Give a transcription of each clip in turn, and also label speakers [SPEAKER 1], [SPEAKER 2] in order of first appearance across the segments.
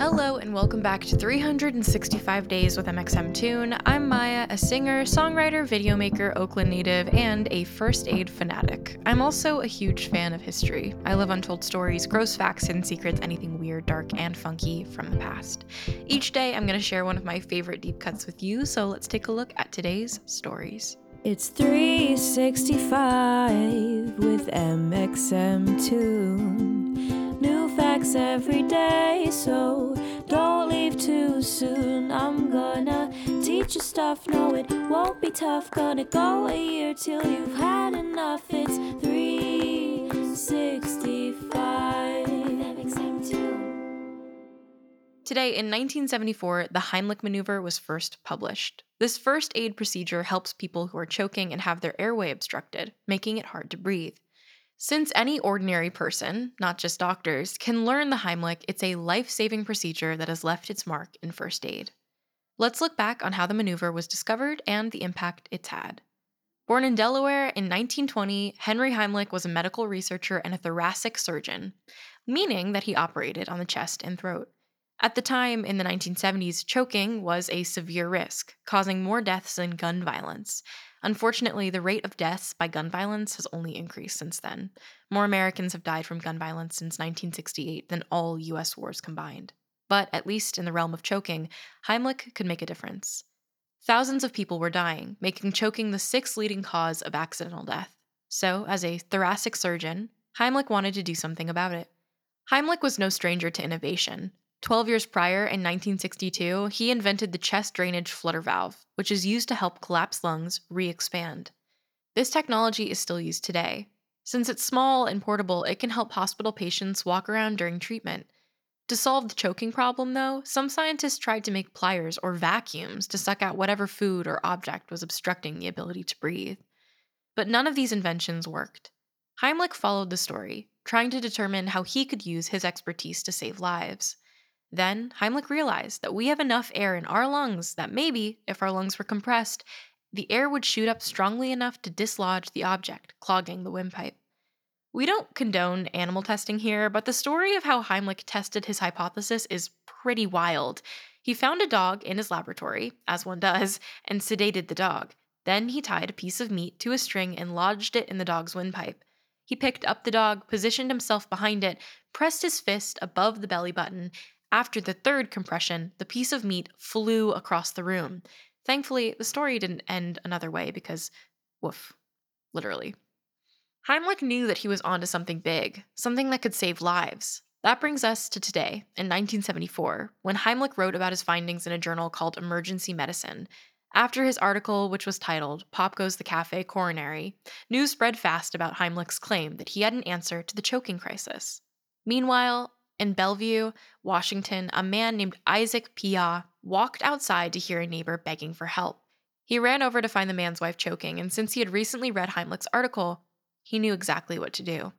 [SPEAKER 1] Hello, and welcome back to 365 Days with mxmtoon. I'm Maya, a singer, songwriter, videomaker, Oakland native, and a first aid fanatic. I'm also a huge fan of history. I love untold stories, gross facts, hidden secrets, anything weird, dark, and funky from the past. Each day, I'm going to share one of my favorite deep cuts with you, so let's take a look at today's stories.
[SPEAKER 2] It's 365 with mxmtoon. New facts every day, so don't leave too soon. I'm gonna teach you stuff, no, it won't be tough. Gonna go a year till you've had enough. It's 365.
[SPEAKER 1] Today, in 1974, the Heimlich maneuver was first published. This first aid procedure helps people who are choking and have their airway obstructed, making it hard to breathe. Since any ordinary person, not just doctors, can learn the Heimlich, it's a life saving procedure that has left its mark in first aid. Let's look back on how the maneuver was discovered and the impact it's had. Born in Delaware in 1920, Henry Heimlich was a medical researcher and a thoracic surgeon, meaning that he operated on the chest and throat. At the time, in the 1970s, choking was a severe risk, causing more deaths than gun violence, Unfortunately, the rate of deaths by gun violence has only increased since then. More Americans have died from gun violence since 1968 than all US wars combined. But at least in the realm of choking, Heimlich could make a difference. Thousands of people were dying, making choking the sixth leading cause of accidental death. So, as a thoracic surgeon, Heimlich wanted to do something about it. Heimlich was no stranger to innovation. 12 years prior, in 1962, he invented the chest drainage flutter valve, which is used to help collapsed lungs re expand. This technology is still used today. Since it's small and portable, it can help hospital patients walk around during treatment. To solve the choking problem, though, some scientists tried to make pliers or vacuums to suck out whatever food or object was obstructing the ability to breathe. But none of these inventions worked. Heimlich followed the story, trying to determine how he could use his expertise to save lives. Then Heimlich realized that we have enough air in our lungs that maybe, if our lungs were compressed, the air would shoot up strongly enough to dislodge the object, clogging the windpipe. We don't condone animal testing here, but the story of how Heimlich tested his hypothesis is pretty wild. He found a dog in his laboratory, as one does, and sedated the dog. Then he tied a piece of meat to a string and lodged it in the dog's windpipe. He picked up the dog, positioned himself behind it, pressed his fist above the belly button, after the third compression, the piece of meat flew across the room. Thankfully, the story didn't end another way because, woof, literally. Heimlich knew that he was onto something big, something that could save lives. That brings us to today, in 1974, when Heimlich wrote about his findings in a journal called Emergency Medicine. After his article, which was titled Pop Goes the Cafe Coronary, news spread fast about Heimlich's claim that he had an answer to the choking crisis. Meanwhile, in Bellevue, Washington, a man named Isaac Piha walked outside to hear a neighbor begging for help. He ran over to find the man's wife choking, and since he had recently read Heimlich's article, he knew exactly what to do.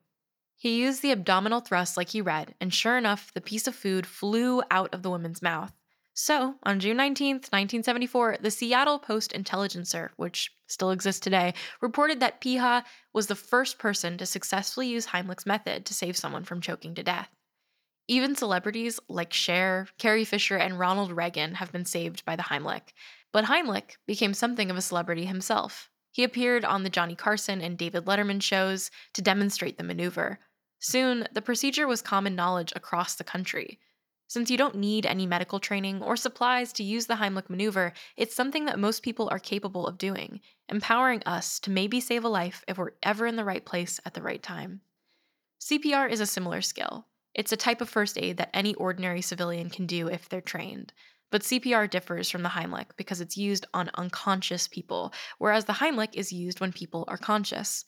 [SPEAKER 1] He used the abdominal thrust like he read, and sure enough, the piece of food flew out of the woman's mouth. So, on June 19, 1974, the Seattle Post Intelligencer, which still exists today, reported that Piha was the first person to successfully use Heimlich's method to save someone from choking to death. Even celebrities like Cher, Carrie Fisher, and Ronald Reagan have been saved by the Heimlich. But Heimlich became something of a celebrity himself. He appeared on the Johnny Carson and David Letterman shows to demonstrate the maneuver. Soon, the procedure was common knowledge across the country. Since you don't need any medical training or supplies to use the Heimlich maneuver, it's something that most people are capable of doing, empowering us to maybe save a life if we're ever in the right place at the right time. CPR is a similar skill. It's a type of first aid that any ordinary civilian can do if they're trained. But CPR differs from the Heimlich because it's used on unconscious people, whereas the Heimlich is used when people are conscious.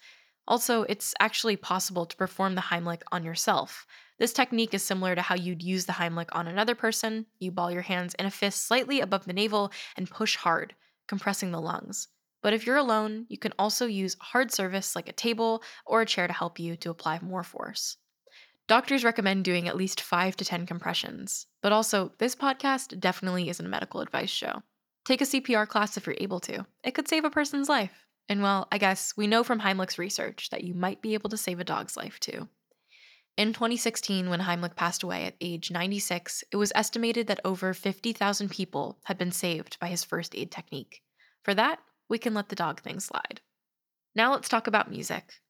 [SPEAKER 1] Also, it's actually possible to perform the Heimlich on yourself. This technique is similar to how you'd use the Heimlich on another person. You ball your hands in a fist slightly above the navel and push hard, compressing the lungs. But if you're alone, you can also use hard surface like a table or a chair to help you to apply more force. Doctors recommend doing at least 5 to 10 compressions, but also, this podcast definitely isn't a medical advice show. Take a CPR class if you're able to. It could save a person's life. And well, I guess we know from Heimlich's research that you might be able to save a dog's life too. In 2016, when Heimlich passed away at age 96, it was estimated that over 50,000 people had been saved by his first aid technique. For that, we can let the dog thing slide. Now let's talk about music.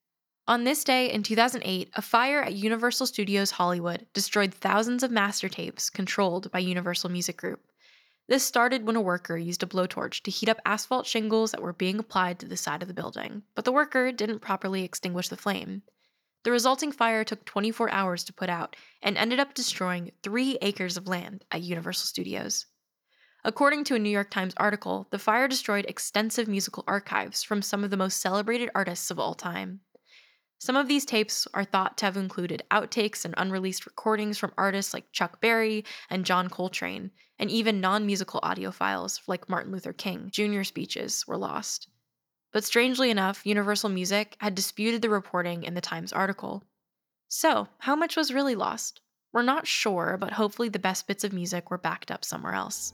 [SPEAKER 1] On this day in 2008, a fire at Universal Studios Hollywood destroyed thousands of master tapes controlled by Universal Music Group. This started when a worker used a blowtorch to heat up asphalt shingles that were being applied to the side of the building, but the worker didn't properly extinguish the flame. The resulting fire took 24 hours to put out and ended up destroying three acres of land at Universal Studios. According to a New York Times article, the fire destroyed extensive musical archives from some of the most celebrated artists of all time. Some of these tapes are thought to have included outtakes and unreleased recordings from artists like Chuck Berry and John Coltrane, and even non musical audio files like Martin Luther King Jr. speeches were lost. But strangely enough, Universal Music had disputed the reporting in the Times article. So, how much was really lost? We're not sure, but hopefully the best bits of music were backed up somewhere else.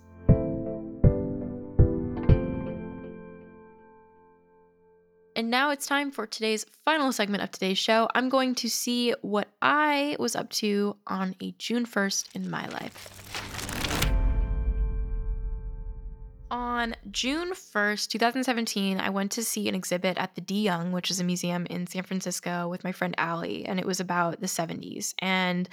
[SPEAKER 1] And now it's time for today's final segment of today's show. I'm going to see what I was up to on a June 1st in my life on June 1st, 2017, I went to see an exhibit at the De Young, which is a museum in San Francisco, with my friend Allie, and it was about the 70s. And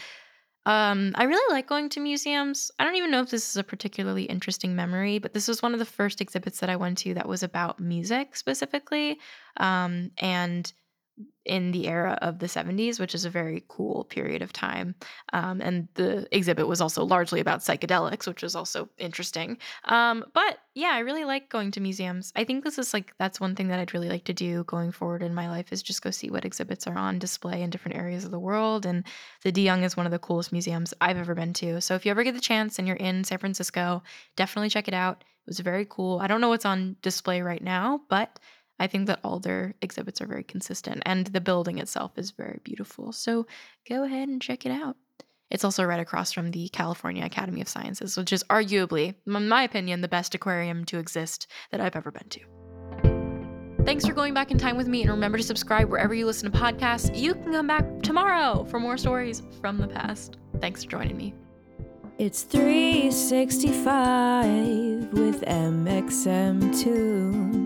[SPEAKER 1] um, I really like going to museums. I don't even know if this is a particularly interesting memory, but this was one of the first exhibits that I went to that was about music specifically. Um, and in the era of the 70s, which is a very cool period of time. Um, and the exhibit was also largely about psychedelics, which was also interesting. Um, but yeah, I really like going to museums. I think this is like, that's one thing that I'd really like to do going forward in my life is just go see what exhibits are on display in different areas of the world. And the De Young is one of the coolest museums I've ever been to. So if you ever get the chance and you're in San Francisco, definitely check it out. It was very cool. I don't know what's on display right now, but I think that all their exhibits are very consistent and the building itself is very beautiful. So go ahead and check it out. It's also right across from the California Academy of Sciences, which is arguably, in my opinion, the best aquarium to exist that I've ever been to. Thanks for going back in time with me, and remember to subscribe wherever you listen to podcasts. You can come back tomorrow for more stories from the past. Thanks for joining me.
[SPEAKER 2] It's 365 with mxmtoon